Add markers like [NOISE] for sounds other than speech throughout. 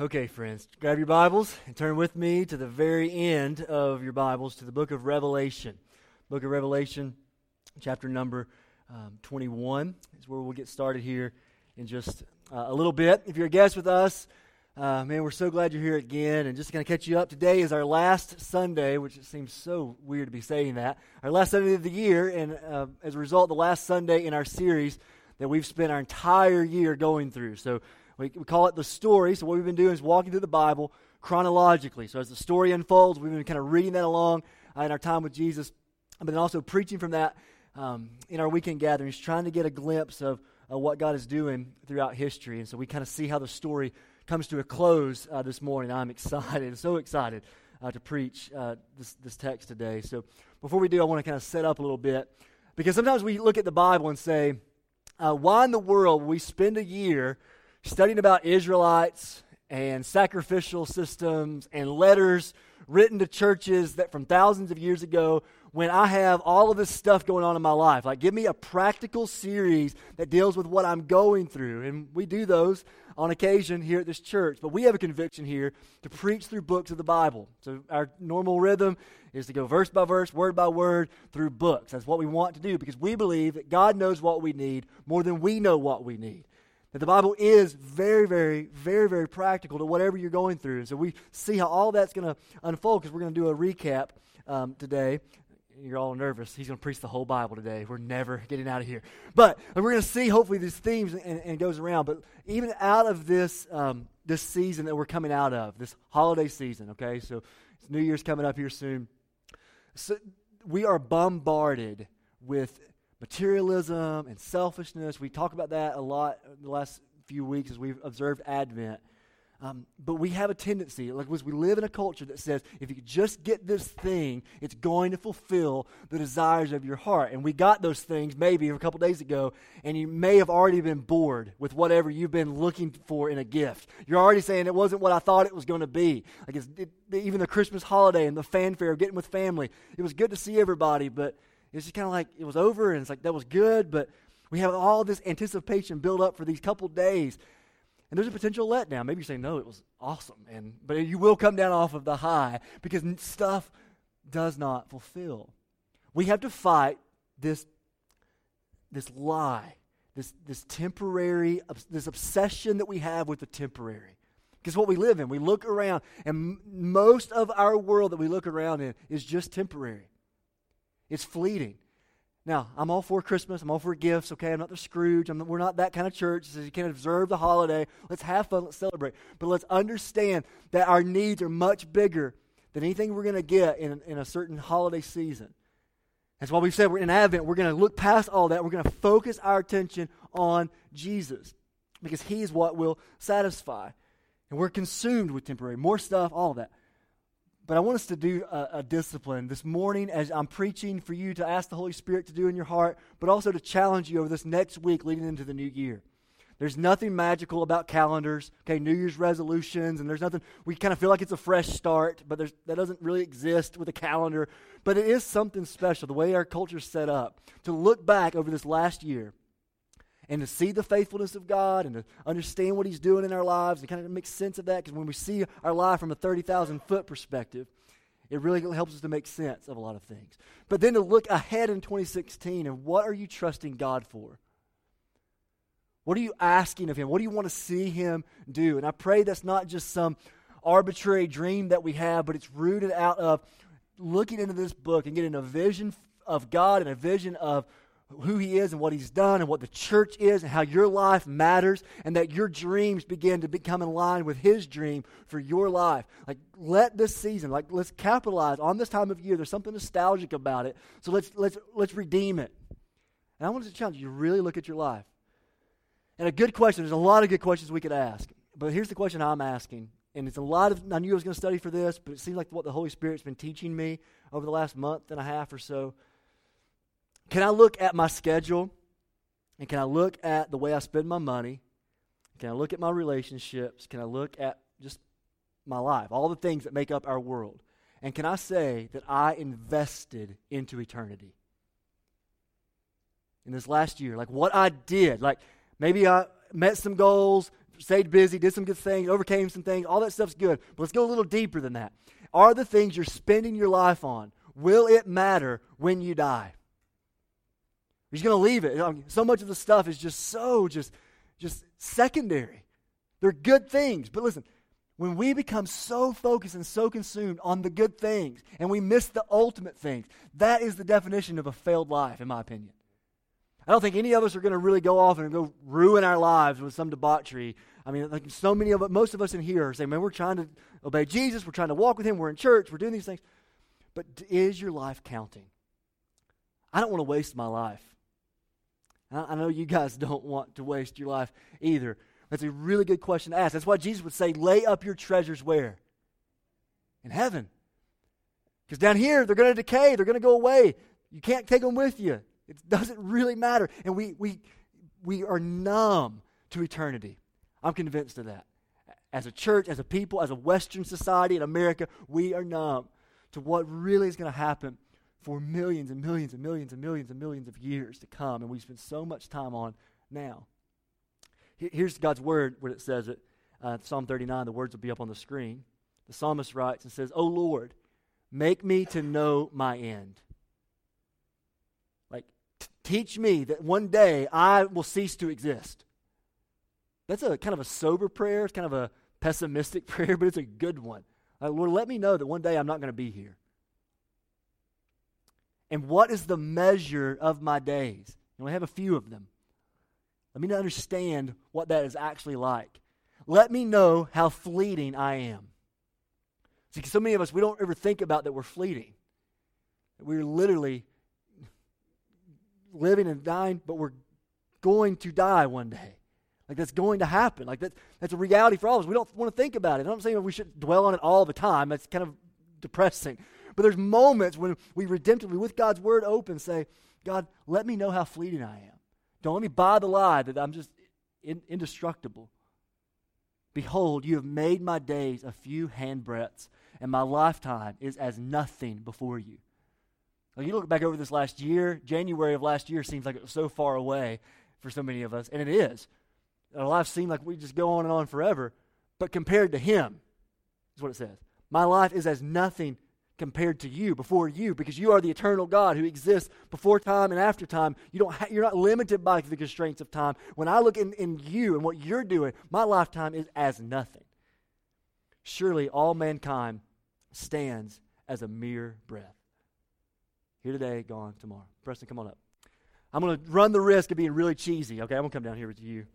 Okay, friends, grab your Bibles and turn with me to the very end of your Bibles to the book of Revelation. Book of Revelation, chapter number um, 21 is where we'll get started here in just uh, a little bit. If you're a guest with us, uh, man, we're so glad you're here again. And just going to catch you up, today is our last Sunday, which it seems so weird to be saying that. Our last Sunday of the year, and uh, as a result, the last Sunday in our series that we've spent our entire year going through. So we, we call it the story. So, what we've been doing is walking through the Bible chronologically. So, as the story unfolds, we've been kind of reading that along uh, in our time with Jesus, but then also preaching from that um, in our weekend gatherings, trying to get a glimpse of what God is doing throughout history. And so, we kind of see how the story comes to a close uh, this morning. I'm excited, so excited uh, to preach uh, this, this text today. So, before we do, I want to kind of set up a little bit because sometimes we look at the Bible and say, uh, why in the world we spend a year studying about Israelites and sacrificial systems and letters written to churches that from thousands of years ago when I have all of this stuff going on in my life. Like, give me a practical series that deals with what I'm going through. And we do those on occasion here at this church. But we have a conviction here to preach through books of the Bible. So, our normal rhythm is to go verse by verse, word by word through books. That's what we want to do because we believe that God knows what we need more than we know what we need. That the Bible is very, very, very, very practical to whatever you're going through. And so we see how all that's going to unfold because we're going to do a recap um, today. You're all nervous. He's going to preach the whole Bible today. We're never getting out of here. But we're going to see, hopefully, these themes and, and goes around. But even out of this, um, this season that we're coming out of, this holiday season, okay? So New Year's coming up here soon. So we are bombarded with materialism and selfishness. We talk about that a lot the last few weeks as we've observed Advent. Um, but we have a tendency, like we live in a culture that says, if you just get this thing, it's going to fulfill the desires of your heart. And we got those things maybe a couple days ago, and you may have already been bored with whatever you've been looking for in a gift. You're already saying it wasn't what I thought it was going to be. Like it, even the Christmas holiday and the fanfare of getting with family, it was good to see everybody, but it's just kind of like it was over and it's like that was good, but we have all this anticipation built up for these couple days. And there's a potential letdown. Maybe you say, no, it was awesome. And, but you will come down off of the high because stuff does not fulfill. We have to fight this, this lie, this, this temporary, this obsession that we have with the temporary. Because what we live in, we look around, and most of our world that we look around in is just temporary. It's fleeting. Now, I'm all for Christmas. I'm all for gifts, okay? I'm not the Scrooge. I'm, we're not that kind of church. So you can't observe the holiday. Let's have fun. Let's celebrate. But let's understand that our needs are much bigger than anything we're going to get in, in a certain holiday season. That's why we've said we're in Advent. We're going to look past all that. We're going to focus our attention on Jesus because He is what will satisfy. And we're consumed with temporary, more stuff, all that. But I want us to do a, a, discipline this morning as I'm preaching for you to ask the Holy Spirit to do in your heart, but also to challenge you over this next week leading into the new year. There's nothing magical about calendars, okay, New Year's resolutions, and there's nothing, we kind of feel like it's a fresh start, but that doesn't really exist with a calendar. But it is something special, the way our culture's set up, to look back over this last year and to see the faithfulness of God and to understand what He's doing in our lives and kind of make sense of that. Because when we see our life from a 30,000 foot perspective, it really helps us to make sense of a lot of things. But then to look ahead in 2016 and what are you trusting God for? What are you asking of Him? What do you want to see Him do? And I pray that's not just some arbitrary dream that we have, but it's rooted out of looking into this book and getting a vision of God and a vision of who he is and what he's done and what the church is and how your life matters and that your dreams begin to become in line with his dream for your life. Like let this season, like let's capitalize on this time of year. There's something nostalgic about it. So let's let's let's redeem it. And I want to challenge you to really look at your life. And a good question, there's a lot of good questions we could ask. But here's the question I'm asking. And it's a lot of I knew I was going to study for this, but it seems like what the Holy Spirit's been teaching me over the last month and a half or so can I look at my schedule? And can I look at the way I spend my money? Can I look at my relationships? Can I look at just my life, all the things that make up our world? And can I say that I invested into eternity? In this last year, like what I did, like maybe I met some goals, stayed busy, did some good things, overcame some things. All that stuff's good. But let's go a little deeper than that. Are the things you're spending your life on, will it matter when you die? He's going to leave it. So much of the stuff is just so just, just secondary. They're good things. But listen, when we become so focused and so consumed on the good things and we miss the ultimate things, that is the definition of a failed life, in my opinion. I don't think any of us are going to really go off and go ruin our lives with some debauchery. I mean, like so many of us, most of us in here are saying, man, we're trying to obey Jesus, we're trying to walk with Him, we're in church, we're doing these things. But is your life counting? I don't want to waste my life. I know you guys [LAUGHS] don't want to waste your life either. That's a really good question to ask. That's why Jesus would say, lay up your treasures where? In heaven. Because down here, they're going to decay, they're going to go away. You can't take them with you. It doesn't really matter. And we, we, we are numb to eternity. I'm convinced of that. As a church, as a people, as a Western society in America, we are numb to what really is going to happen for millions and millions and millions and millions and millions of years to come, and we spend so much time on now. Here's God's word when it says it. Uh, Psalm 39, the words will be up on the screen. The psalmist writes and says, O Lord, make me to know my end. Like, t- teach me that one day I will cease to exist. That's a kind of a sober prayer. It's kind of a pessimistic [LAUGHS] prayer, but it's a good one. Like, Lord, let me know that one day I'm not going to be here. And what is the measure of my days? And we have a few of them. Let me understand what that is actually like. Let me know how fleeting I am. See, so many of us, we don't ever think about that we're fleeting. We're literally living and dying, but we're going to die one day. Like that's going to happen. Like that, that's a reality for all of us. We don't want to think about it. I'm not saying we should dwell on it all the time. That's kind of depressing. But there's moments when we redemptively, with God's word open, say, God, let me know how fleeting I am. Don't let me buy the lie that I'm just in, indestructible. Behold, you have made my days a few handbreadths, and my lifetime is as nothing before you. Now, you look back over this last year, January of last year seems like it was so far away for so many of us, and it is. Our lives seem like we just go on and on forever, but compared to Him, is what it says. My life is as nothing compared to you, before you, because you are the eternal God who exists before time and after time. You don't ha- you're not limited by the constraints of time. When I look in, in you and what you're doing, my lifetime is as nothing. Surely all mankind stands as a mere breath. Here today, gone tomorrow. Preston, come on up. I'm going to run the risk of being really cheesy. Okay, I'm going to come down here with you.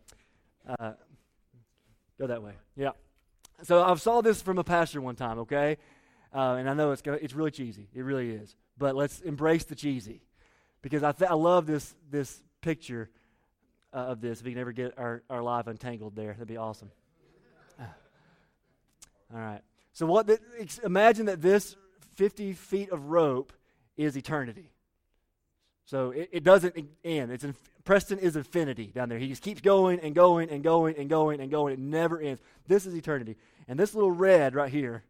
Uh, go that way. Yeah. So I saw this from a pastor one time, okay? Uh, and I know it's, it's really cheesy. It really is. But let's embrace the cheesy. Because I, th- I love this, this picture uh, of this. If we can ever get our, our live untangled there, that'd be awesome. All right. So what? The, imagine that this 50 feet of rope is eternity. So it, it doesn't end. It's in, Preston is infinity down there. He just keeps going and going and going and going and going. It never ends. This is eternity. And this little red right here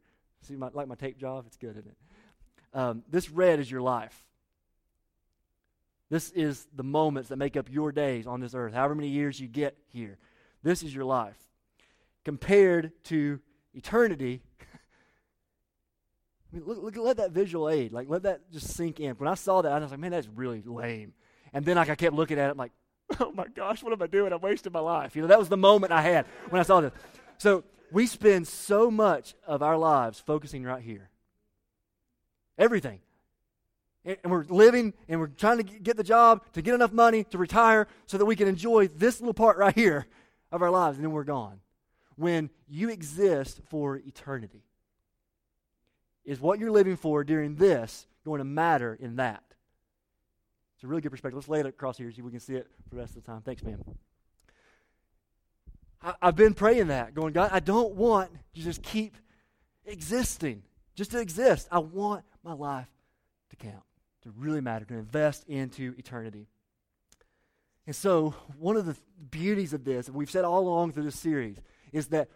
See, my, like my tape job? It's good, isn't it? Um, this red is your life. This is the moments that make up your days on this earth, however many years you get here. This is your life. Compared to eternity, [LAUGHS] I mean, look, look, let that visual aid, like, let that just sink in. When I saw that, I was like, man, that's really lame. And then like, I kept looking at it, like, [LAUGHS] oh my gosh, what am I doing? I'm wasting my life. You know, that was the moment I had when I saw this. So we spend so much of our lives focusing right here. Everything. And we're living and we're trying to get the job to get enough money to retire so that we can enjoy this little part right here of our lives, and then we're gone. When you exist for eternity, is what you're living for during this going to matter in that? It's a really good perspective. Let's lay it across here so we can see it for the rest of the time. Thanks, ma'am. I, have been praying that, going, God, I don't want to just keep existing, just to exist. I want my life to count, to really matter, to invest into eternity. And so, one of the beauties of this, and we've said all along through this series, is that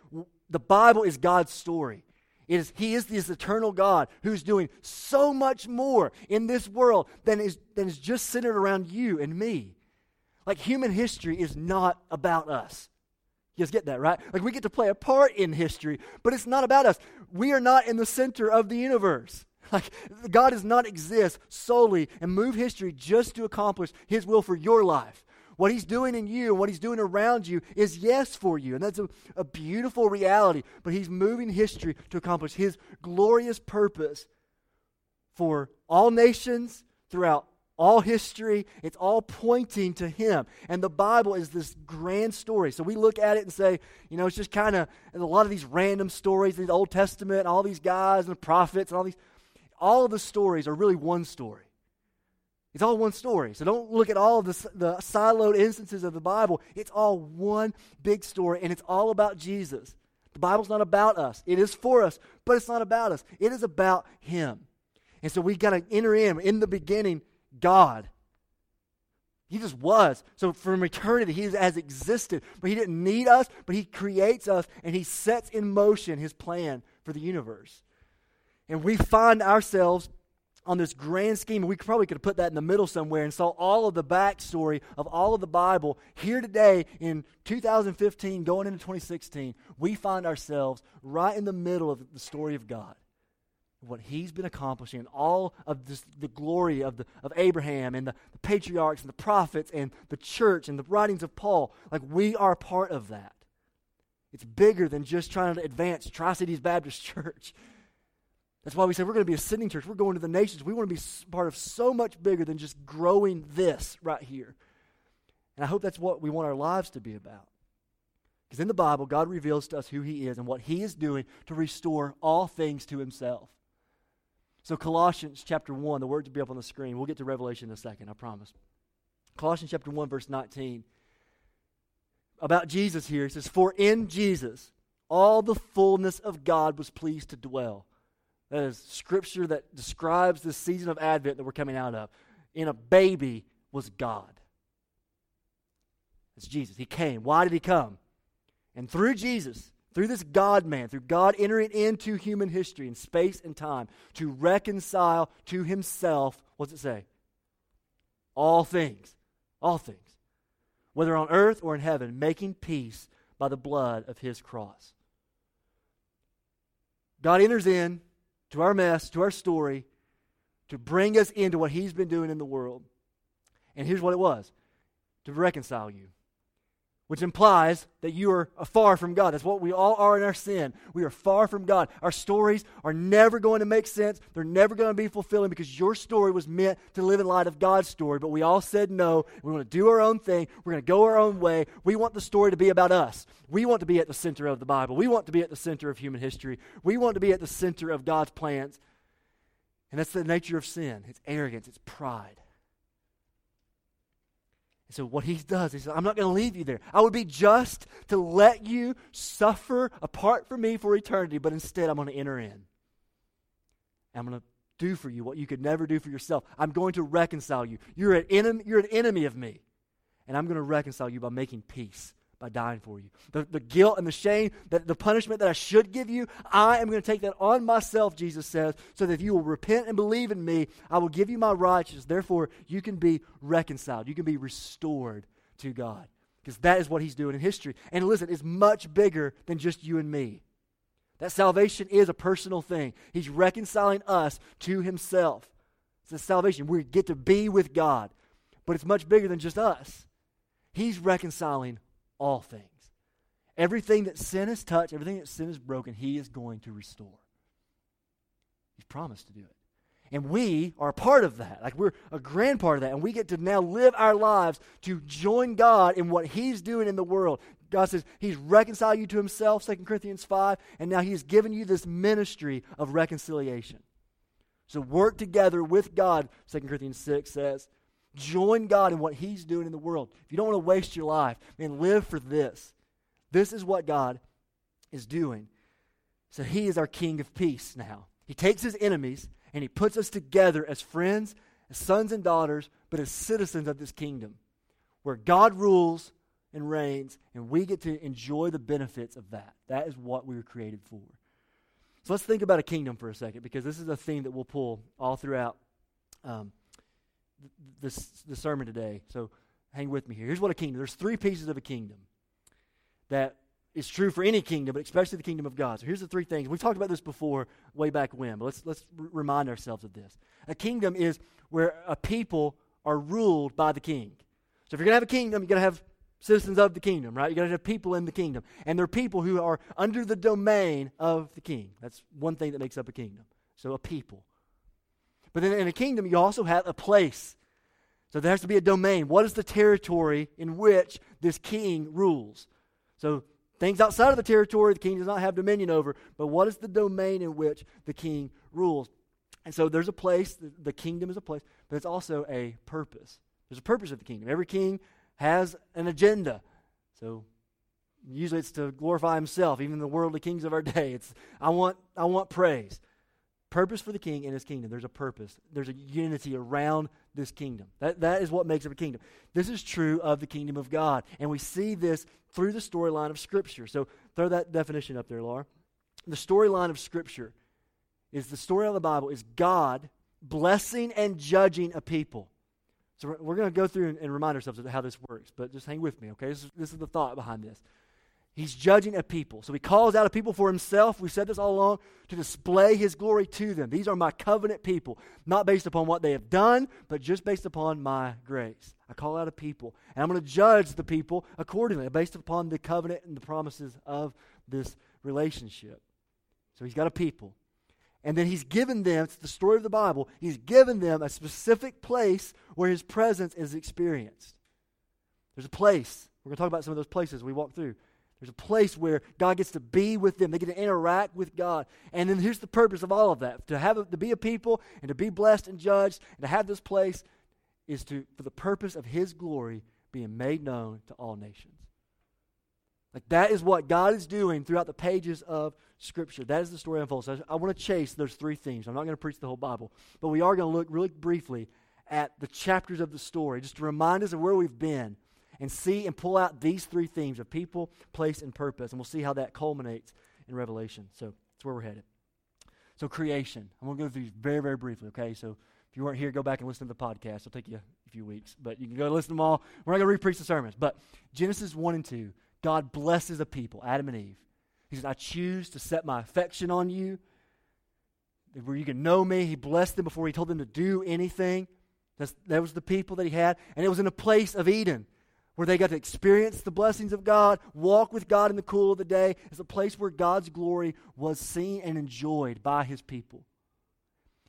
the Bible is God's story. It is, he is this eternal God who's doing so much more in this world than is, than is just centered around you and me. Like human history is not about us. You guys get that, right? Like we get to play a part in history, but it's not about us. We are not in the center of the universe. [LAUGHS] Like God does not exist solely and move history just to accomplish his will for your life. What he's doing in you what he's doing around you is yes for you. And that's a, a beautiful reality. But he's moving history to accomplish his glorious purpose for all nations throughout all history, it's all pointing to him. And the Bible is this grand story. So we look at it and say, you know, it's just kind of a lot of these random stories in the Old Testament, all these guys and the prophets and all these. All of the stories are really one story. It's all one story. So don't look at all the, the siloed instances of the Bible. It's all one big story, and it's all about Jesus. The Bible's not about us. It is for us, but it's not about us. It is about Him. And so we got to enter in. In the beginning, God. He just was. So from eternity, He has existed. But He didn't need us, but He creates us and He sets in motion His plan for the universe. And we find ourselves on this grand scheme. We probably could have put that in the middle somewhere and saw all of the backstory of all of the Bible. Here today in 2015, going into 2016, we find ourselves right in the middle of the story of God what he's been accomplishing, all of this, the glory of, the, of Abraham and the, the patriarchs and the prophets and the church and the writings of Paul. Like, we are part of that. It's bigger than just trying to advance Tri Cities Baptist [LAUGHS] Church. That's why we say we're going to be a sending church. We're going to the nations. We want to be part of so much bigger than just growing this right here. And I hope that's what we want our lives to be about. Because in the Bible, God reveals to us who He is and what He is doing to restore all things to Himself. So, Colossians chapter 1, the words will be up on the screen. We'll get to Revelation in a second, I promise. Colossians chapter 1, verse 19. About Jesus here, it says, For in Jesus all the fullness of God was pleased to dwell. That is scripture that describes the season of Advent that we're coming out of. In a baby was God. It's Jesus. He came. Why did he come? And through Jesus, through this God man, through God entering into human history in space and time to reconcile to himself, what's it say? All things. All things. Whether on earth or in heaven, making peace by the blood of his cross. God enters in to our mess, to our story, to bring us into what he's been doing in the world. And here's what it was to reconcile you which implies that you are far from God. That's what we all are in our sin. We are far from God. Our stories are never going to make sense. They're never going to be fulfilling because your story was meant to live in light of God's story. But we all said no. We want to do our own thing. We're going to go our own way. We want the story to be about us. We want to be at the center of the Bible. We want to be at the center of human history. We want to be at the center of God's plans. And that's the nature of sin it's arrogance, it's pride. And so what he does, he says, I'm not going to leave you there. I would be just to let you suffer apart from me for eternity, but instead I'm going to enter in. I'm going to do for you what you could never do for yourself. I'm going to reconcile you. You're an enemy, you're an enemy of me. And I'm going to reconcile you by making peace by dying for you. The, the guilt and the shame, that the punishment that I should give you, I am going to take that on myself, Jesus says, so that if you will repent and believe in me, I will give you my righteousness. Therefore, you can be reconciled. You can be restored to God. Because that is what he's doing in history. And listen, it's much bigger than just you and me. That salvation is a personal thing. He's reconciling us to himself. It's a salvation. We get to be with God. But it's much bigger than just us. He's reconciling all things. Everything that sin has touched, everything that sin has broken, He is going to restore. He's promised to do it. And we are a part of that. Like we're a grand part of that. And we get to now live our lives to join God in what He's doing in the world. God says He's reconciled you to Himself, 2 Corinthians 5, and now He's given you this ministry of reconciliation. So work together with God, 2 Corinthians 6 says, Join God in what He's doing in the world. If you don't want to waste your life, man, live for this. This is what God is doing. So He is our King of peace now. He takes His enemies and He puts us together as friends, as sons and daughters, but as citizens of this kingdom where God rules and reigns, and we get to enjoy the benefits of that. That is what we were created for. So let's think about a kingdom for a second, because this is a theme that we'll pull all throughout um, the sermon today. So hang with me here. Here's what a kingdom. There's three pieces of a kingdom that is true for any kingdom, but especially the kingdom of God. So here's the three things. We've talked about this before, way back when, but let's, let's remind ourselves of this. A kingdom is where a people are ruled by the king. So if you're going to have a kingdom, you're going to have citizens of the kingdom, right? You're going to have people in the kingdom. And they're people who are under the domain of the king. That's one thing that makes up a kingdom. So a people. But then in a kingdom, you also have a place. So there has to be a domain. What is the territory in which this king rules? So things outside of the territory the king does not have dominion over, but what is the domain in which the king rules? And so there's a place, the, kingdom is a place, but it's also a purpose. There's a purpose of the kingdom. Every king has an agenda. So usually it's to glorify himself, even the worldly kings of our day. It's I want I want praise. Purpose for the king and his kingdom. There's a purpose. There's a unity around this kingdom. That, that is what makes up a kingdom. This is true of the kingdom of God. And we see this through the storyline of Scripture. So throw that definition up there, Laura. The storyline of Scripture is the story of the Bible is God blessing and judging a people. So we're, going to go through and, and, remind ourselves of how this works, but just hang with me, okay? This is, this is the thought behind this. He's judging a people. So he calls out a people for himself. We said this all along to display his glory to them. These are my covenant people, not based upon what they have done, but just based upon my grace. I call out a people, and I'm going to judge the people accordingly, based upon the covenant and the promises of this relationship. So he's got a people. And then he's given them, it's the story of the Bible, he's given them a specific place where his presence is experienced. There's a place. We're going to talk about some of those places we walk through. There's a place where God gets to be with them. They get to interact with God. And then here's the purpose of all of that. To have a, to be a people and to be blessed and judged and to have this place is to for the purpose of his glory being made known to all nations. Like that is what God is doing throughout the pages of Scripture. That is the story unfolds. I, I want to chase those three themes. I'm not going to preach the whole Bible, but we are going to look really briefly at the chapters of the story just to remind us of where we've been and see and pull out these three themes of people, place, and purpose. And we'll see how that culminates in Revelation. So that's where we're headed. So, creation. I'm going to go through these very, very briefly, okay? So, if you weren't here, go back and listen to the podcast. It'll take you a few weeks, but you can go listen to them all. We're not going to repreach the sermons. But Genesis 1 and 2, God blesses a people, Adam and Eve. He says, I choose to set my affection on you, where you can know me. He blessed them before he told them to do anything. That's, that was the people that he had. And it was in a place of Eden where they got to experience the blessings of God, walk with God in the cool of the day. It's a place where God's glory was seen and enjoyed by his people.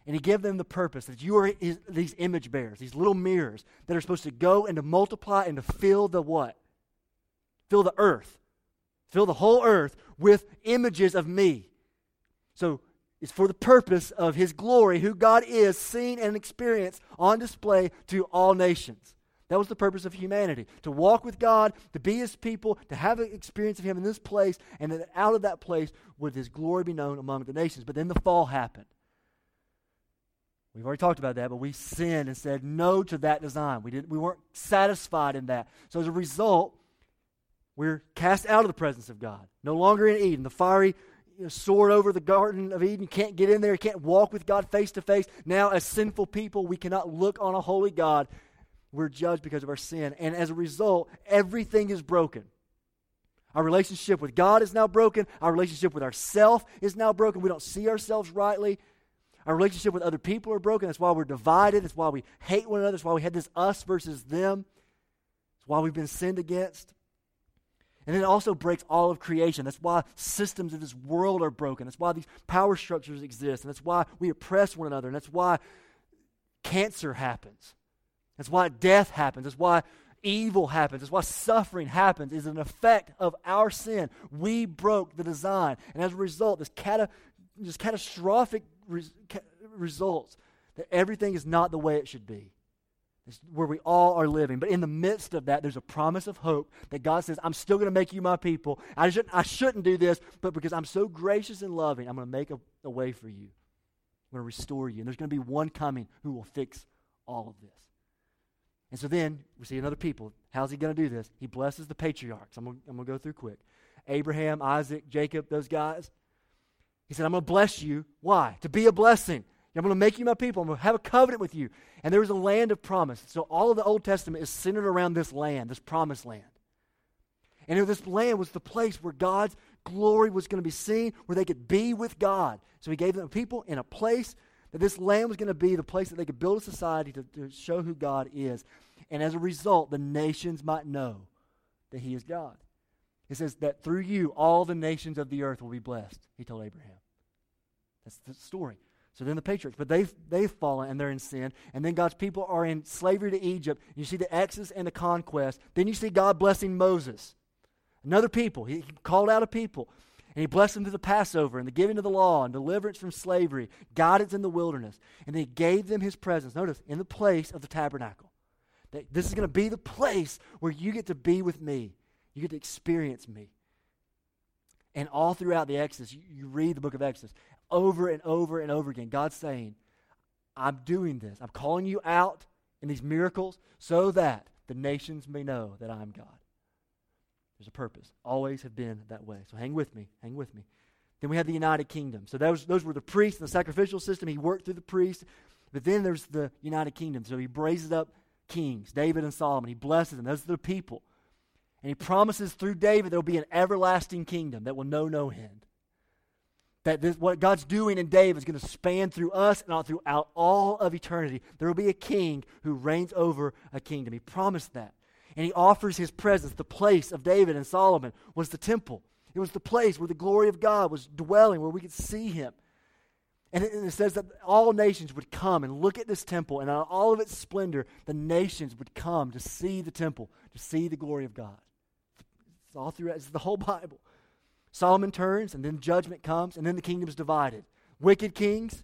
And he gave them the purpose that you are his, these image bearers, these little mirrors that are supposed to go and to multiply and to fill the what? Fill the earth. Fill the whole earth with images of me. So it's for the purpose of his glory, who God is, seen and experienced on display to all nations. That was the purpose of humanity to walk with God, to be His people, to have an experience of Him in this place, and then out of that place would His glory be known among the nations. But then the fall happened. We've already talked about that, but we sinned and said no to that design. We, didn't, we weren't satisfied in that. So as a result, we're cast out of the presence of God. No longer in Eden. The fiery you know, sword over the Garden of Eden. Can't get in there. Can't walk with God face to face. Now, as sinful people, we cannot look on a holy God we're judged because of our sin. And as a result, everything is broken. Our relationship with God is now broken. Our relationship with ourself is now broken. We don't see ourselves rightly. Our relationship with other people are broken. That's why we're divided. That's why we hate one another. That's why we had this us versus them. That's why we've been sinned against. And it also breaks all of creation. That's why systems of this world are broken. That's why these power structures exist. And that's why we oppress one another. And that's why cancer happens. That's why death happens. That's why evil happens. That's why suffering happens, is an effect of our sin. We broke the design. And as a result, this, cata, this catastrophic res, ca, results that everything is not the way it should be. It's where we all are living. But in the midst of that, there's a promise of hope that God says, I'm still going to make you my people. I shouldn't, I shouldn't do this, but because I'm so gracious and loving, I'm going to make a, a way for you. I'm going to restore you. And there's going to be one coming who will fix all of this. And so then we see another people. How's he going to do this? He blesses the patriarchs. I'm going to go through quick. Abraham, Isaac, Jacob, those guys. He said, I'm going to bless you. Why? To be a blessing. I'm going to make you my people. I'm going to have a covenant with you. And there was a land of promise. So all of the Old Testament is centered around this land, this promised land. And this land was the place where God's glory was going to be seen, where they could be with God. So he gave them people in a place that this land was going to be the place that they could build a society to, to show who God is. And as a result, the nations might know that he is God. It says that through you, all the nations of the earth will be blessed, he told Abraham. That's the story. So then the patriarchs, but they've, they've fallen and they're in sin. And then God's people are in slavery to Egypt. You see the Exodus and the conquest. Then you see God blessing Moses. Another people. He called out a people. And he blessed them through the Passover and the giving of the law and deliverance from slavery, guidance in the wilderness. And he gave them his presence. Notice, in the place of the tabernacle. That this is going to be the place where you get to be with me. You get to experience me. And all throughout the Exodus, you, you read the book of Exodus over and over and over again. God's saying, I'm doing this. I'm calling you out in these miracles so that the nations may know that I'm God. There's a purpose. Always have been that way. So hang with me. Hang with me. Then we have the United Kingdom. So those, those were the priests and the sacrificial system. He worked through the priests. But then there's the United Kingdom. So he raises up kings, David and Solomon. He blesses them. Those are the people. And he promises through David there will be an everlasting kingdom that will know no end. That this, what God's doing in David is going to span through us and all, throughout all of eternity. There will be a king who reigns over a kingdom. He promised that. And he offers his presence. The place of David and Solomon was the temple. It was the place where the glory of God was dwelling, where we could see him. And it, and it, says that all nations would come and look at this temple, and on all of its splendor, the nations would come to see the temple, to see the glory of God. It's all throughout, it's the whole Bible. Solomon turns, and then judgment comes, and then the kingdom is divided. Wicked kings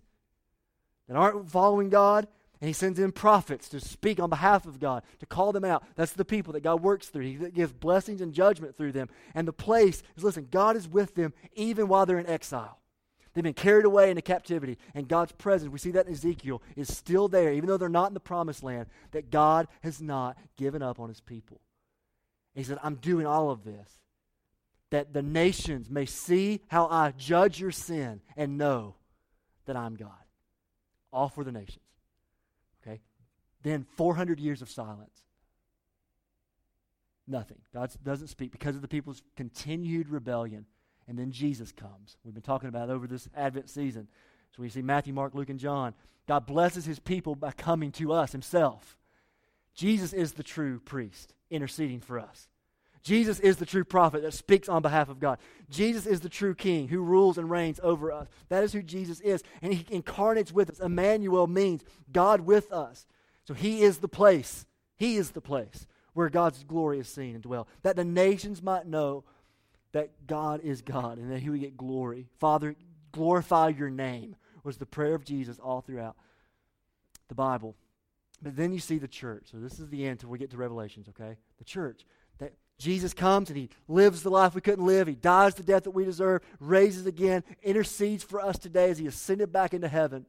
that aren't following God, and he sends in prophets to speak on behalf of God, to call them out. That's the people that God works through. He gives blessings and judgment through them. And the place is listen, God is with them even while they're in exile. They've been carried away into captivity, and God's presence, we see that in Ezekiel, is still there, even though they're not in the promised land, that God has not given up on his people. he said, I'm doing all of this that the nations may see how I judge your sin and know that I'm God. All for the nations. Then 400 years of silence. Nothing. God doesn't speak because of the people's continued rebellion. And then Jesus comes. We've been talking about over this Advent season. So we see Matthew, Mark, Luke, and John. God blesses his people by coming to us himself. Jesus is the true priest interceding for us. Jesus is the true prophet that speaks on behalf of God. Jesus is the true king who rules and reigns over us. That is who Jesus is. And he incarnates with us. Emmanuel means God with us. So he is the place. He is the place where God's glory is seen and dwell. That the nations might know that God is God and that he would get glory. Father, glorify your name was the prayer of Jesus all throughout the Bible. But then you see the church. So this is the end until we get to Revelations, okay? The church. That Jesus comes and he lives the life we couldn't live. He dies the death that we deserve, raises again, intercedes for us today as he ascended back into heaven.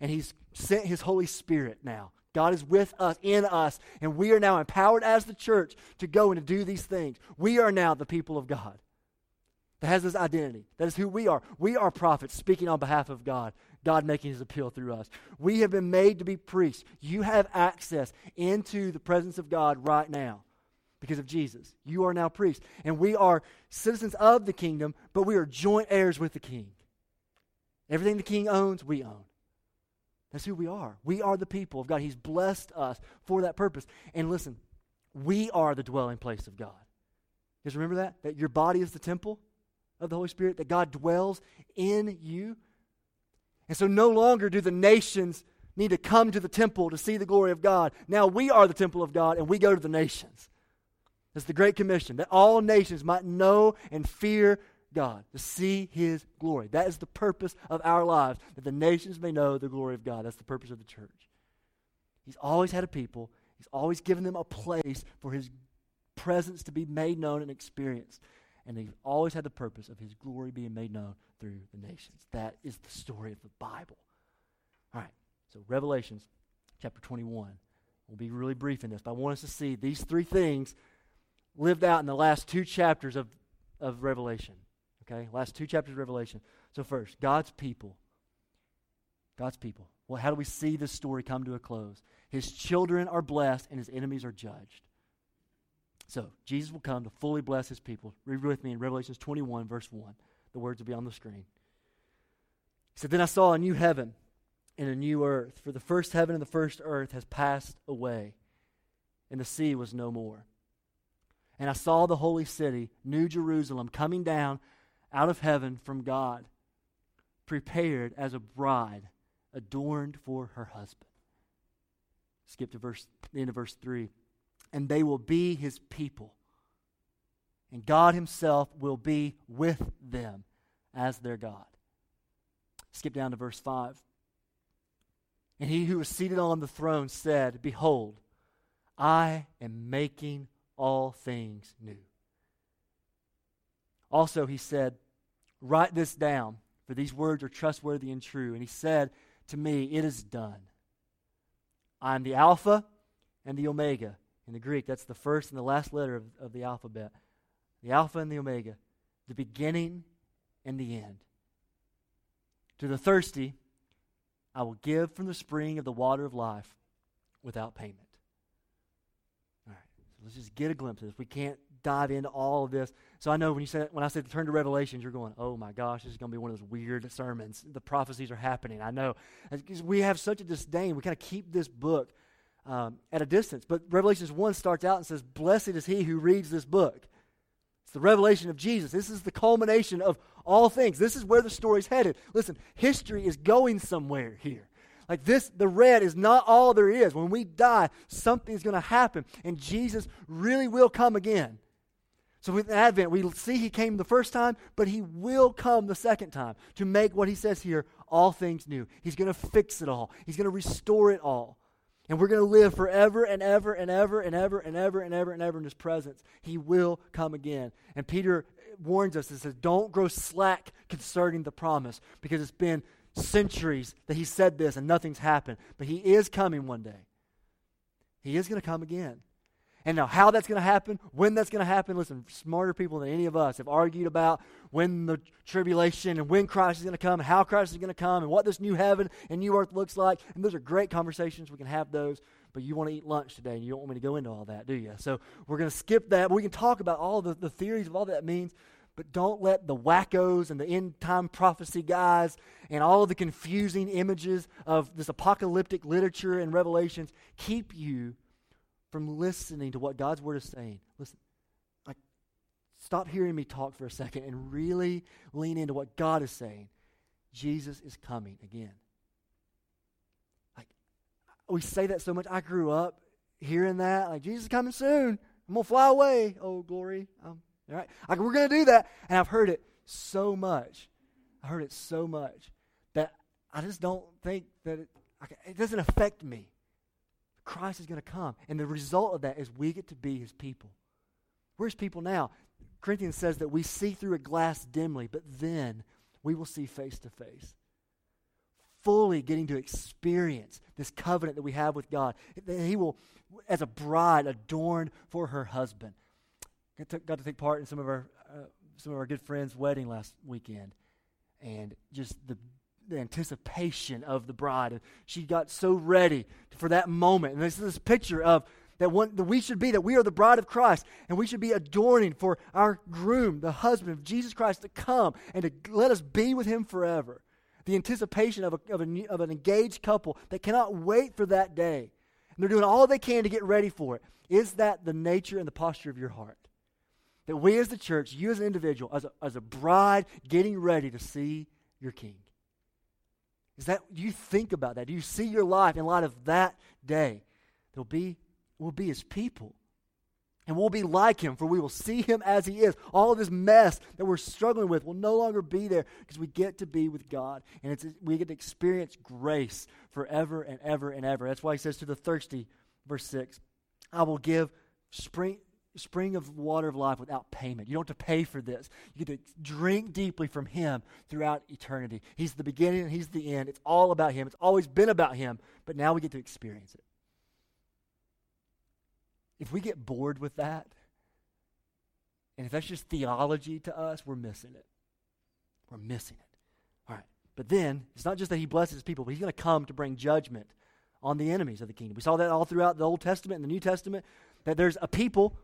And he's sent his Holy Spirit now. God is with us, in us, and we are now empowered as the church to go and to do these things. We are now the people of God that has this identity. That is who we are. We are prophets speaking on behalf of God, God making his appeal through us. We have been made to be priests. You have access into the presence of God right now because of Jesus. You are now priests. And we are citizens of the kingdom, but we are joint heirs with the king. Everything the king owns, we own. That's who we are. We are the people of God. He's blessed us for that purpose. And listen, we are the dwelling place of God. Guys remember that? That your body is the temple of the Holy Spirit, that God dwells in you. And so no longer do the nations need to come to the temple to see the glory of God. Now we are the temple of God and we go to the nations. It's the Great Commission that all nations might know and fear God, to see His glory. That is the purpose of our lives, that the nations may know the glory of God. That's the purpose of the church. He's always had a people, He's always given them a place for His presence to be made known and experienced. And He's always had the purpose of His glory being made known through the nations. That is the story of the Bible. All right, so Revelations chapter 21. We'll be really brief in this, but I want us to see these three things lived out in the last two chapters of, of Revelation. Okay? Last two chapters of Revelation. So, first, God's people. God's people. Well, how do we see this story come to a close? His children are blessed and his enemies are judged. So, Jesus will come to fully bless his people. Read with me in Revelations 21, verse 1. The words will be on the screen. He said, Then I saw a new heaven and a new earth, for the first heaven and the first earth has passed away, and the sea was no more. And I saw the holy city, New Jerusalem, coming down out of heaven from God, prepared as a bride adorned for her husband. Skip to verse the end of verse 3 and they will be his people. And God himself will be with them as their God. Skip down to verse 5. And he who was seated on the throne said, Behold, I am making all things new. Also, he said, Write this down, for these words are trustworthy and true. And he said to me, It is done. I am the Alpha and the Omega in the Greek, that's the first and the last letter of, of the alphabet. The Alpha and the Omega, the beginning and the end. To the thirsty, I will give from the spring of the water of life without payment. All right, so let's just get a glimpse of this. We can't dive into all of this. So I know when you said when I said turn to Revelations, you're going, "Oh my gosh, this is going to be one of those weird sermons. The prophecies are happening." I know we have such a disdain. We kind of keep this book um, at a distance. But Revelations 1 starts out and says, Blessed is he who reads this book. It's the revelation of Jesus. This is the culmination of all things. This is where the story's headed. Listen, history is going somewhere here. Like this, the red is not all there is. When we die, something's going to happen, and Jesus really will come again. So with Advent, we see he came the first time, but he will come the second time to make what he says here all things new. He's going to fix it all, he's going to restore it all. And we're going to live forever and ever and ever and ever and ever and ever and ever in his presence. He will come again. And Peter warns us and says, Don't grow slack concerning the promise because it's been centuries that he said this and nothing's happened. But he is coming one day. He is going to come again. And now, how that's going to happen, when that's going to happen, listen, smarter people than any of us have argued about when the tribulation and when Christ is going to come and how Christ is going to come and what this new heaven and new earth looks like. And those are great conversations. We can have those. But you want to eat lunch today and you don't want me to go into all that, do you? So we're going to skip that. we can talk about all the, the theories of all that means. But don't let the wackos and the end time prophecy guys and all of the confusing images of this apocalyptic literature and revelations keep you from listening to what God's word is saying. Listen, like, stop hearing me talk for a second and really lean into what God is saying. Jesus is coming again. Like, we say that so much. I grew up hearing that. Like, Jesus is coming soon. I'm going to fly away. Oh, glory. Um, all right. Like, we're going to do that. And I've heard it so much. I heard it so much that I just don't think that it, it doesn't affect me. Christ is going to come. And the result of that is we get to be his people. We're his people now. Corinthians says that we see through a glass dimly, but then we will see face to face. Fully getting to experience this covenant that we have with God. He will, as a bride, adorned for her husband. To, got to take part in some of our uh, some of our good friends' wedding last weekend, and just the the anticipation of the bride. She got so ready for that moment. And this is this picture of that, one, that we should be, that we are the bride of Christ, and we should be adorning for our groom, the husband of Jesus Christ, to come and to let us be with him forever. The anticipation of, a, of, a, of an engaged couple that cannot wait for that day. And they're doing all they can to get ready for it. Is that the nature and the posture of your heart? That we as the church, you as an individual, as a, as a bride, getting ready to see your king. Is that you think about that? Do you see your life in light of that day? There'll be we'll be his people. And we'll be like him, for we will see him as he is. All of this mess that we're struggling with will no longer be there because we get to be with God. And it's, we get to experience grace forever and ever and ever. That's why he says to the thirsty, verse 6, I will give spring, spring of water of life without payment. You don't have to pay for this. You get to drink deeply from Him throughout eternity. He's the beginning and He's the end. It's all about Him. It's always been about Him, but now we get to experience it. If we get bored with that, and if that's just theology to us, we're missing it. We're missing it. All right. But then, it's not just that He blesses his people, but He's going to come to bring judgment on the enemies of the kingdom. We saw that all throughout the Old Testament and the New Testament, that there's a people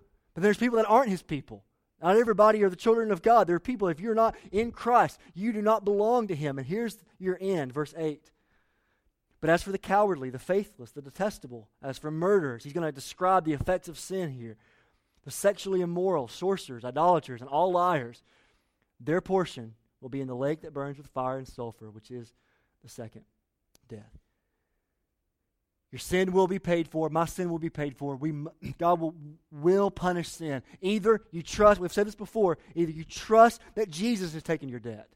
There's people that aren't his people. Not everybody are the children of God. There are people, if you're not in Christ, you do not belong to him. And here's your end, verse 8. But as for the cowardly, the faithless, the detestable, as for murderers, he's going to describe the effects of sin here. The sexually immoral, sorcerers, idolaters, and all liars, their portion will be in the lake that burns with fire and sulfur, which is the second death. Your sin will be paid for. My sin will be paid for. We, [CLEARS THROAT] God will, will punish sin. Either you trust, we've said this before, either you trust that Jesus has taken your debt.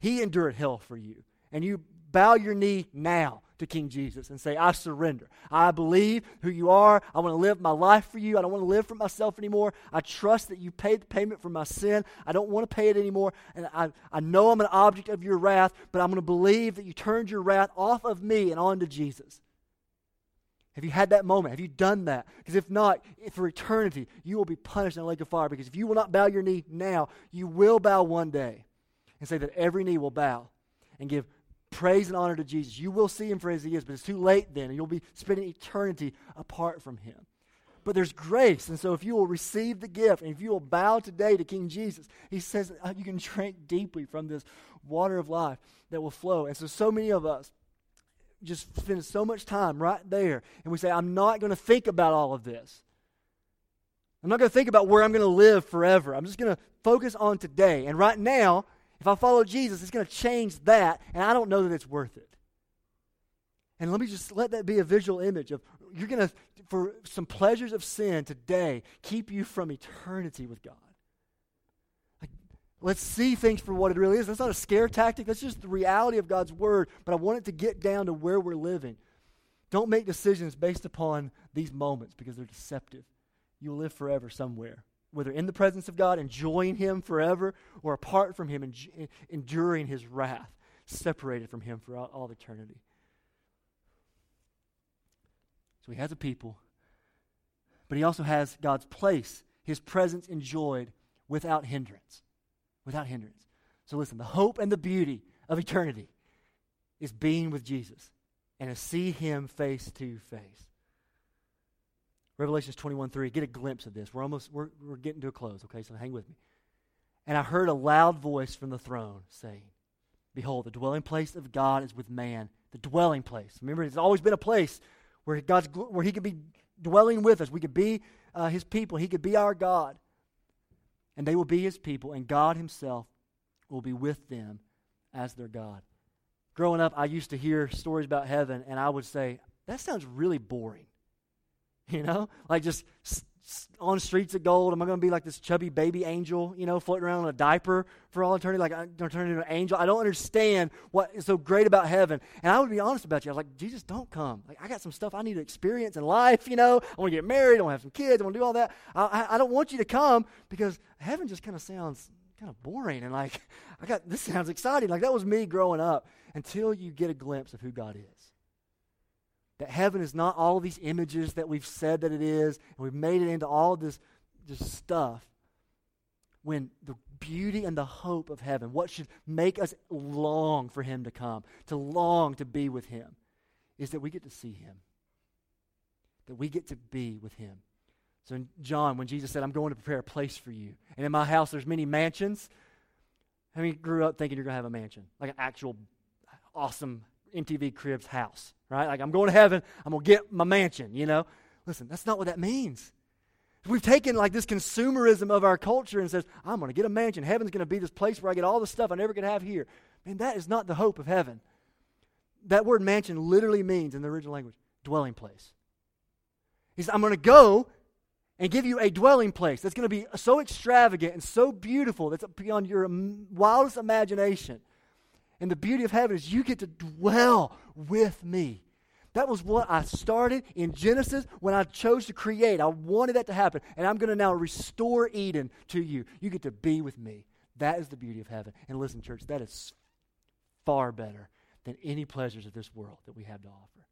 He endured hell for you. And you bow your knee now to King Jesus and say, I surrender. I believe who you are. I want to live my life for you. I don't want to live for myself anymore. I trust that you paid the payment for my sin. I don't want to pay it anymore. And I, I know I'm an object of your wrath, but I'm going to believe that you turned your wrath off of me and onto Jesus. Have you had that moment? Have you done that? Because if not, for eternity, you will be punished in a lake of fire. Because if you will not bow your knee now, you will bow one day and say that every knee will bow and give praise and honor to Jesus. You will see him for as he is, but it's too late then, and you'll be spending eternity apart from him. But there's grace, and so if you will receive the gift, and if you will bow today to King Jesus, he says uh, you can drink deeply from this water of life that will flow. And so, so many of us just spend so much time right there, and we say, I'm not going to think about all of this. I'm not going to think about where I'm going to live forever. I'm just going to focus on today. And right now, if I follow Jesus, it's going to change that, and I don't know that it's worth it. And let me just let that be a visual image of you're going to, for some pleasures of sin today, keep you from eternity with God. Let's see things for what it really is. That's not a scare tactic, that's just the reality of God's Word. But I want it to get down to where we're living. Don't make decisions based upon these moments because they're deceptive. You'll live forever somewhere whether in the presence of God, enjoying Him forever, or apart from Him, enduring His wrath, separated from Him for all, all eternity. So He has a people, but He also has God's place, His presence enjoyed without hindrance. Without hindrance. So listen, the hope and the beauty of eternity is being with Jesus and to see Him face to face. Revelations 21 3. Get a glimpse of this. We're almost we're, we're getting to a close, okay? So hang with me. And I heard a loud voice from the throne saying, Behold, the dwelling place of God is with man. The dwelling place. Remember, it's always been a place where God's where He could be dwelling with us. We could be uh, His people. He could be our God, and they will be His people, and God Himself will be with them as their God. Growing up, I used to hear stories about heaven, and I would say that sounds really boring. [LAUGHS] You know, like just on streets of gold. Am I going to be like this chubby baby angel, you know, floating around in a diaper for all eternity? Like I'm going to turn into an angel. I don't understand what is so great about heaven. And I would be honest about you. I was like, Jesus, don't come. Like I got some stuff I need to experience in life. You know, I want to get married. I want to have some kids. I want to do all that. I, I, I don't want you to come because heaven just kind of sounds kind of boring. And like, [LAUGHS] I got this sounds exciting. Like that was me growing up until you get a glimpse of who God is. That heaven is not all these images that we've said that it is, and we've made it into all this, this stuff. When the beauty and the hope of heaven, what should make us long for Him to come, to long to be with Him, is that we get to see Him. That we get to be with Him. So in John, when Jesus said, I'm going to prepare a place for you, and in my house there's many mansions, how many grew up thinking you're going to have a mansion? Like an actual awesome MTV Cribs house, right? Like, I'm going to heaven, I'm going to get my mansion, you know? Listen, that's not what that means. We've taken like this consumerism of our culture and says, I'm going to get a mansion. Heaven's going to be this place where I get all the stuff I never could have here. Man, that is not the hope of heaven. That word mansion literally means, in the original language, dwelling place. He says, I'm going to go and give you a dwelling place that's going to be so extravagant and so beautiful that's beyond your wildest imagination and the beauty of heaven is you get to dwell with me. That was what I started in Genesis when I chose to create. I wanted that to happen. And I'm going to now restore Eden to you. You get to be with me. That is the beauty of heaven. And listen, church, that is far better than any pleasures of this world that we have to offer.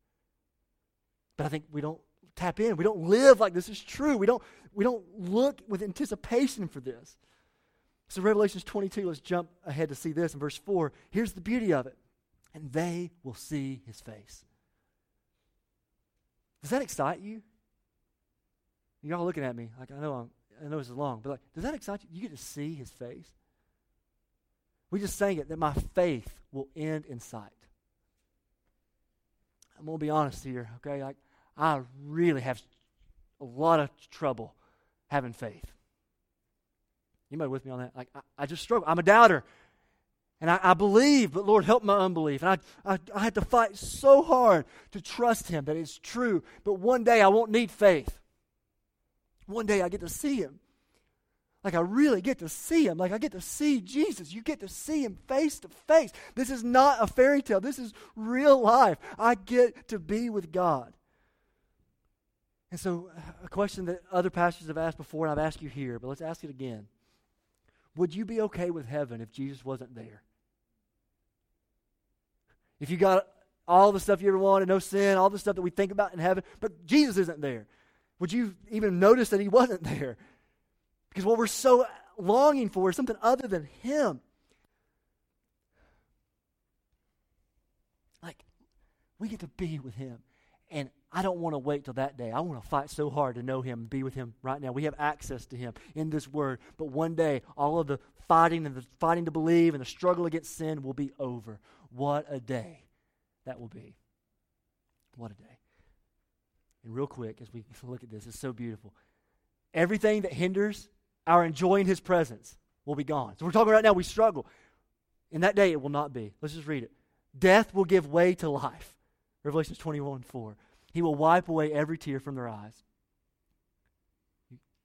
But I think we don't tap in. We don't live like this is true. We don't, we don't look with anticipation for this. So, Revelations 22, let's jump ahead to see this in verse 4. Here's the beauty of it. And they will see his face. Does that excite you? Y'all looking at me like I know I'm, I know this is long, but like, does that excite you? You get to see his face. We just sang it that my faith will end in sight. I'm gonna be honest here, okay? Like, I really have a lot of trouble having faith. Anybody with me on that? Like, I, I just struggle. I'm a doubter. And I, I, believe, but Lord, help my unbelief. And I, I, I had to fight so hard to trust Him that it's true. But one day I won't need faith. One day I get to see Him. Like I really get to see Him. Like I get to see Jesus. You get to see Him face to face. This is not a fairy tale, this is real life. I get to be with God. And so, a question that other pastors have asked before, and I've asked you here, but let's ask it again. Would you be okay with heaven if Jesus wasn't there? If you got all the stuff you ever wanted, no sin, all the stuff that we think about in heaven, but Jesus isn't there, would you even notice that he wasn't there? Because what we're so longing for is something other than him. Like, we get to be with him. And I don't want to wait till that day. I want to fight so hard to know him and be with him right now. We have access to him in this word. But one day, all of the fighting and the fighting to believe and the struggle against sin will be over. What a day that will be. What a day. And real quick, as we [LAUGHS] look at this, it's so beautiful. Everything that hinders our enjoying his presence will be gone. So we're talking right now, we struggle. In that day, it will not be. Let's just read it. Death will give way to life. Revelations 21 4. He will wipe away every tear from their eyes.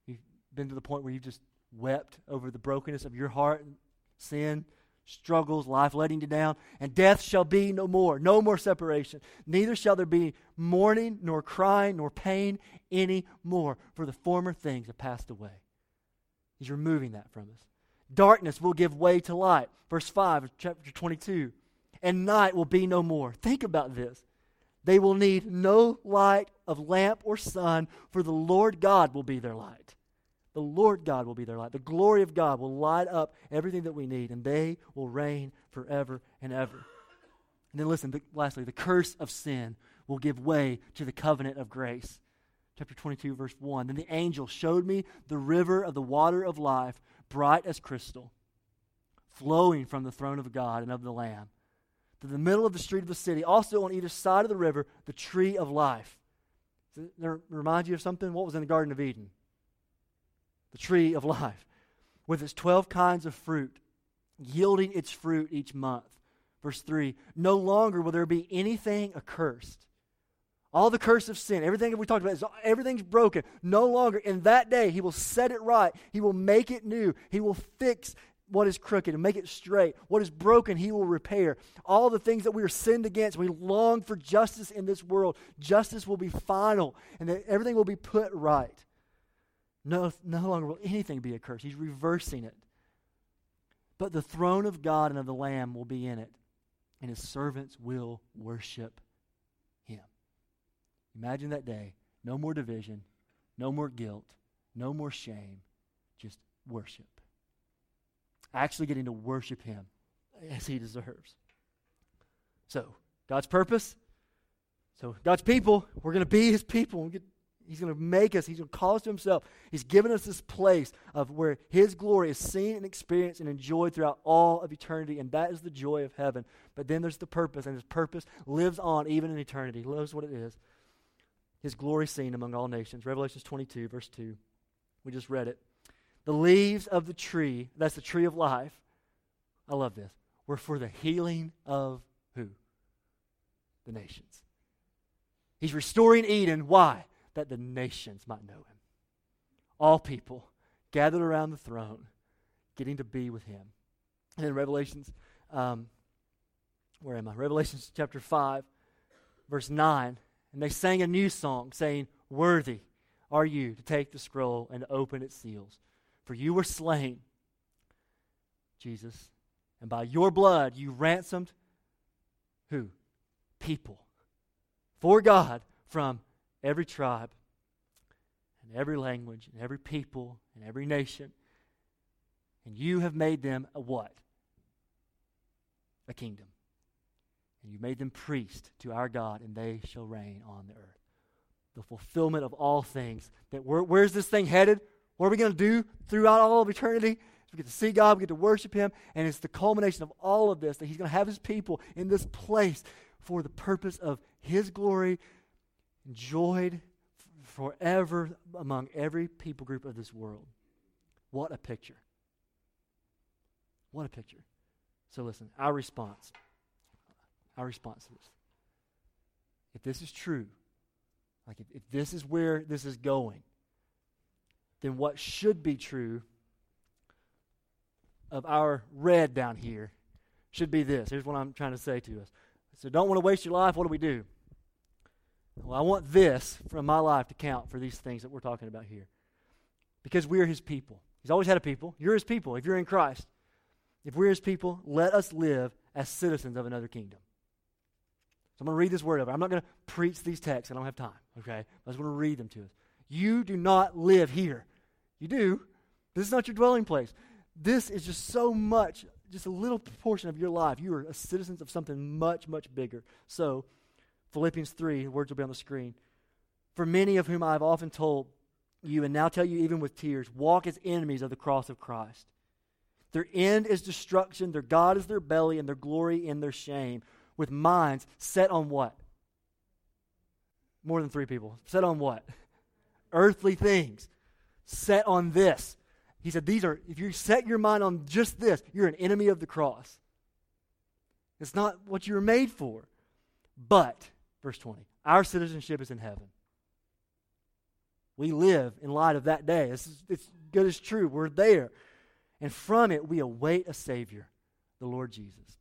You've been to the point where you've just wept over the brokenness of your heart, and sin, struggles, life letting you down, and death shall be no more, no more separation. Neither shall there be mourning, nor crying, nor pain any more, for the former things have passed away. He's removing that from us. Darkness will give way to light. Verse 5 of chapter 22. And night will be no more. Think about this. They will need no light of lamp or sun, for the Lord God will be their light. The Lord God will be their light. The glory of God will light up everything that we need, and they will reign forever and ever. And then listen, the, lastly, the curse of sin will give way to the covenant of grace. Chapter 22, verse 1. Then the angel showed me the river of the water of life, bright as crystal, flowing from the throne of God and of the Lamb to the middle of the street of the city. Also on either side of the river, the tree of life. Does it remind you of something? What was in the Garden of Eden? The tree of life, with its 12 kinds of fruit, yielding its fruit each month. Verse 3 No longer will there be anything accursed. All the curse of sin, everything that we talked about, is, everything's broken. No longer. In that day, He will set it right. He will make it new. He will fix what is crooked and make it straight. What is broken, He will repair. All the things that we are sinned against, we long for justice in this world. Justice will be final, and that everything will be put right. No, no longer will anything be a curse. He's reversing it. But the throne of God and of the Lamb will be in it, and his servants will worship him. Imagine that day. No more division, no more guilt, no more shame, just worship. Actually getting to worship him as he deserves. So, God's purpose. So, God's people, we're going to be his people. We He's going to make us, He's going to call us to Himself. He's given us this place of where His glory is seen and experienced and enjoyed throughout all of eternity, and that is the joy of heaven. But then there's the purpose, and His purpose lives on even in eternity. He knows what it is. His glory seen among all nations. Revelations 22, verse 2. We just read it. The leaves of the tree, that's the tree of life. I love this. Were for the healing of who? The nations. He's restoring Eden. Why? That the nations might know him. All people gathered around the throne, getting to be with him. And then Revelations, um, where am I? Revelations chapter 5, verse 9. And they sang a new song, saying, Worthy are you to take the scroll and open its seals. For you were slain, Jesus, and by your blood you ransomed who? People. For God from every tribe and every language and every people and every nation. And you have made them a what? A kingdom. And you made them priest to our God, and they shall reign on the earth. The fulfillment of all things. That where's this thing headed? What are we going to do throughout all of eternity? We get to see God, we get to worship Him, and it's the culmination of all of this that He's going to have His people in this place for the purpose of His glory, enjoyed forever among every people group of this world. What a picture. What a picture. So listen, our response, our response to this. If this is true, like if, if this is where this is going, then what should be true of our red down here should be this. Here's what I'm trying to say to us. So don't want to waste your life. What do we do? Well, I want this from my life to count for these things that we're talking about here. Because we are his people. He's always had a people. You're his people if you're in Christ. If we're his people, let us live as citizens of another kingdom. So I'm going to read this word over. I'm not going to preach these texts. I don't have time, okay? I just want to read them to us. You do not live here. You do. This is not your dwelling place. This is just so much, just a little portion of your life. You are a citizens of something much, much bigger. So, Philippians 3, words will be on the screen. For many of whom I have often told you, and now tell you even with tears, walk as enemies of the cross of Christ. Their end is destruction, their God is their belly, and their glory in their shame, with minds set on what? More than three people. Set on what? Earthly things. Set on this. He said, These are, if you set your mind on just this, you're an enemy of the cross. It's not what you were made for. But, verse 20, our citizenship is in heaven. We live in light of that day. It's, it's good as true. We're there. And from it, we await a Savior, the Lord Jesus,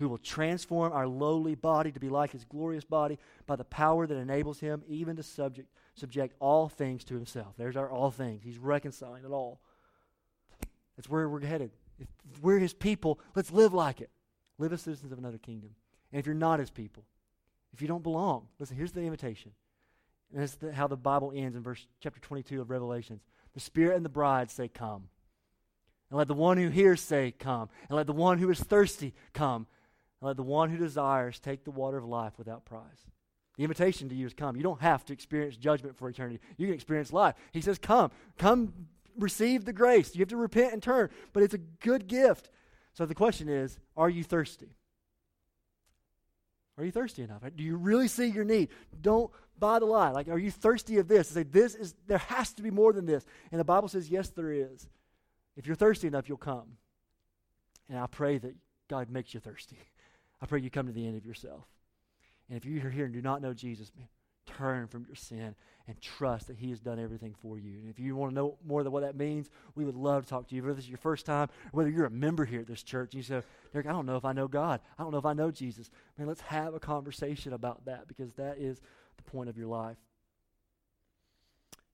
who will transform our lowly body to be like his glorious body by the power that enables him even to subject, subject all things to himself. There's our all things. He's reconciling it all. That's where we're headed. If we're his people, let's live like it. Live as citizens of another kingdom. And if you're not his people, if you don't belong, listen, here's the invitation. And that's the, how the Bible ends in verse chapter 22 of Revelations. The Spirit and the bride say, Come. And let the one who hears say, Come. And let the one who is thirsty come. And let the one who desires take the water of life without price. The invitation to you is come. You don't have to experience judgment for eternity. You can experience life. He says, Come. Come receive the grace. You have to repent and turn, but it's a good gift. So the question is are you thirsty? Are you thirsty enough? Do you really see your need? Don't buy the lie. Like, are you thirsty of this? Say, this is there has to be more than this. And the Bible says, yes, there is. If you're thirsty enough, you'll come. And I pray that God makes you thirsty. [LAUGHS] I pray you come to the end of yourself. And if you're here and do not know Jesus, man, turn from your sin and trust that He has done everything for you. And if you want to know more than what that means, we would love to talk to you. Whether this is your first time, whether you're a member here at this church, and you say, Derick, I don't know if I know God. I don't know if I know Jesus. Man, let's have a conversation about that because that is the point of your life.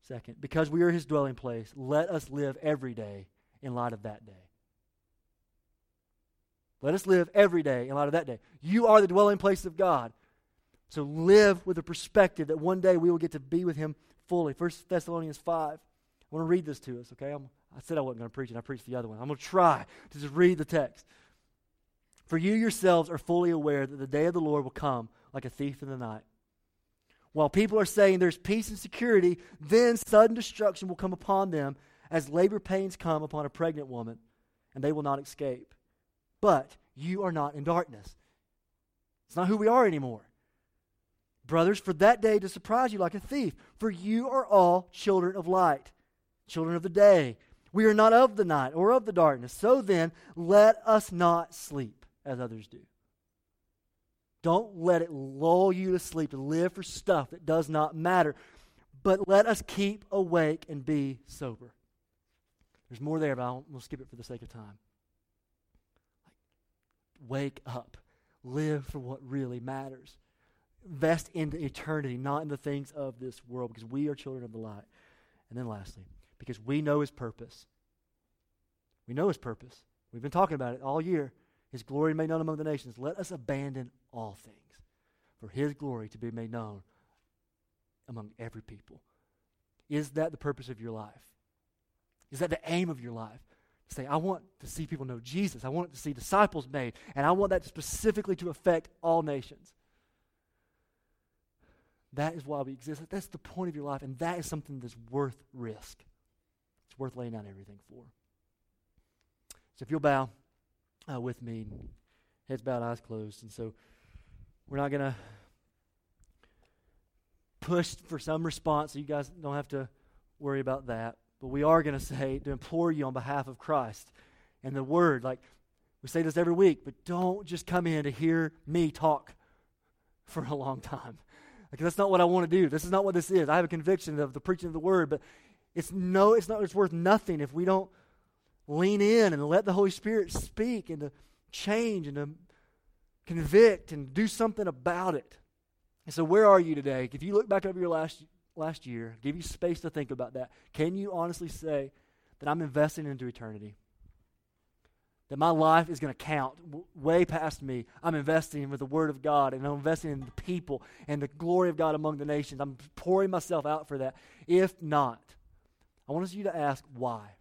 Second, because we are His dwelling place, let us live every day in light of that day. Let us live every day in light of that day. You are the dwelling place of God. So live with a perspective that one day we will get to be with him fully. 1 Thessalonians 5. I want to read this to us, okay? I'm, i said I wasn't going to preach it. I preached the other one. I'm going to try to just read the text. For you yourselves are fully aware that the day of the Lord will come like a thief in the night. While people are saying there's peace and security, then sudden destruction will come upon them as labor pains come upon a pregnant woman, and they will not escape. But you are not in darkness. It's not who we are anymore brothers, for that day to surprise you like a thief. For you are all children of light, children of the day. We are not of the night or of the darkness. So then, let us not sleep as others do. Don't let it lull you to sleep and live for stuff that does not matter. But let us keep awake and be sober. There's more there, but we'll skip it for the sake of time. Wake up. Live for what really matters invest into eternity, not in the things of this world, because we are children of the light. And then lastly, because we know his purpose. We know his purpose. We've been talking about it all year. His glory made known among the nations. Let us abandon all things for his glory to be made known among every people. Is that the purpose of your life? Is that the aim of your life? Say, I want to see people know Jesus. I want to see disciples made. And I want that specifically to affect all nations. That is why we exist. That's the point of your life, and that is something that's worth risk. it's worth laying down everything for. So if you'll bow uh, with me, heads bowed, eyes closed. And so we're not going to push for some response, so you guys don't have to worry about that. But we are going to say, to implore you on behalf of Christ and the Word. Like we say this every week, but don't just come in to hear me talk for a long time. Like that's not what I want to do. This is not what this is. I have a conviction of the preaching of the Word, but it's no, it's not. It's worth nothing if we don't lean in and let the Holy Spirit speak and to change and to convict and do something about it. And so, where are you today? If you look back over your last last year, give you space to think about that. Can you honestly say that I'm investing into eternity? That my life is going to count w- way past me. I'm investing with the Word of God and I'm investing in the people and the glory of God among the nations. I'm pouring myself out for that. If not, I want you to ask why.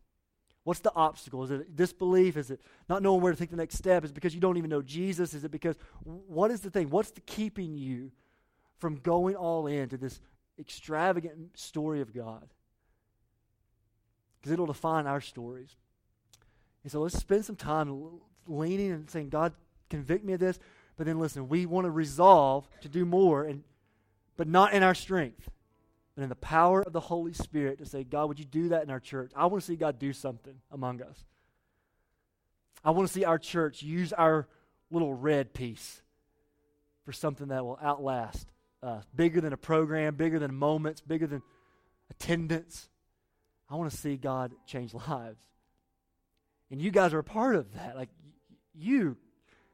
What's the obstacle? Is it disbelief? Is it not knowing where to take the next step? Is it because you don't even know Jesus? Is it because what is the thing? What's the keeping you from going all in to this extravagant story of God? Because it'll define our stories. And so let's spend some time leaning and saying, God, convict me of this. But then listen, we want to resolve to do more, and but not in our strength but in the power of the Holy Spirit to say, God, would you do that in our church? I want to see God do something among us. I want to see our church use our little red piece for something that will outlast us, bigger than a program, bigger than moments, bigger than attendance. I want to see God change [LAUGHS] lives. And you guys are a part of that. Like, you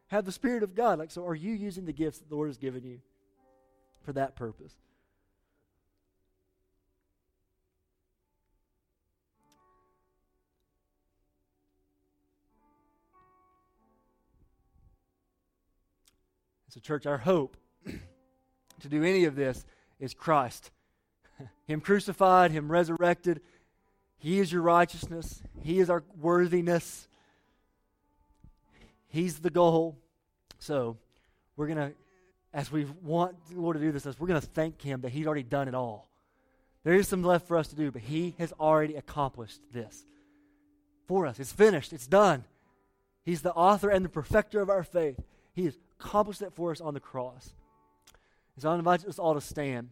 have the Spirit of God. Like, so are you using the gifts that the Lord has given you for that purpose? So, church, our hope [CLEARS THROAT] to do any of this is Christ. [LAUGHS] him crucified, Him resurrected. He is your righteousness, He is our worthiness. He's the goal. So, we're going to, as we want the Lord to do this, we're going to thank Him that He's already done it all. There is some left for us to do, but He has already accomplished this for us. It's finished, it's done. He's the author and the perfecter of our faith. He has accomplished that for us on the cross. so I invite us all to stand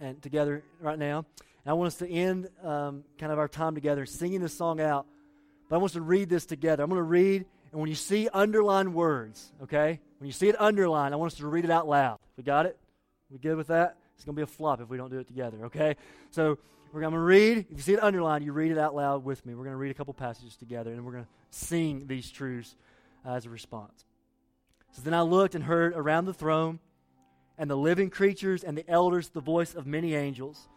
and together right now. And I want us to end um, kind of our time together singing this song out. But I want us to read this together. I'm going to read, and when you see underlined words, okay, when you see it underlined, I want us to read it out loud. We got it? We good with that? It's going to be a flop if we don't do it together, okay? So we're going to read. If you see it underlined, you read it out loud with me. We're going to read a couple passages together, and we're going to sing these truths as a response. So then I looked and heard around the throne and the living creatures and the elders the voice of many angels,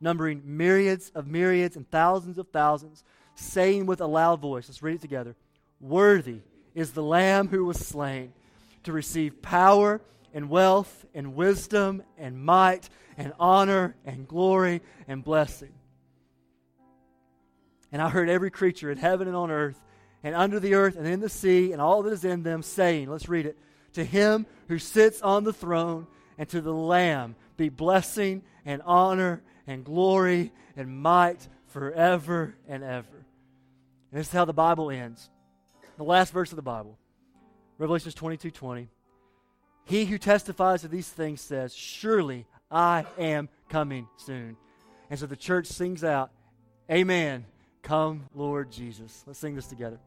numbering myriads of myriads and thousands of thousands, saying with a loud voice, let's read it together Worthy is the Lamb who was slain to receive power and wealth and wisdom and might and honor and glory and blessing. And I heard every creature in heaven and on earth and under the earth and in the sea and all that is in them, saying, Let's read it. To him who sits on the throne and to the Lamb be blessing and honor and glory and might forever and ever. And this is how the Bible ends. The last verse of the Bible, Revelations 22 20. He who testifies to these things says, Surely I am coming soon. And so the church sings out, Amen. Come, Lord Jesus. Let's sing this together.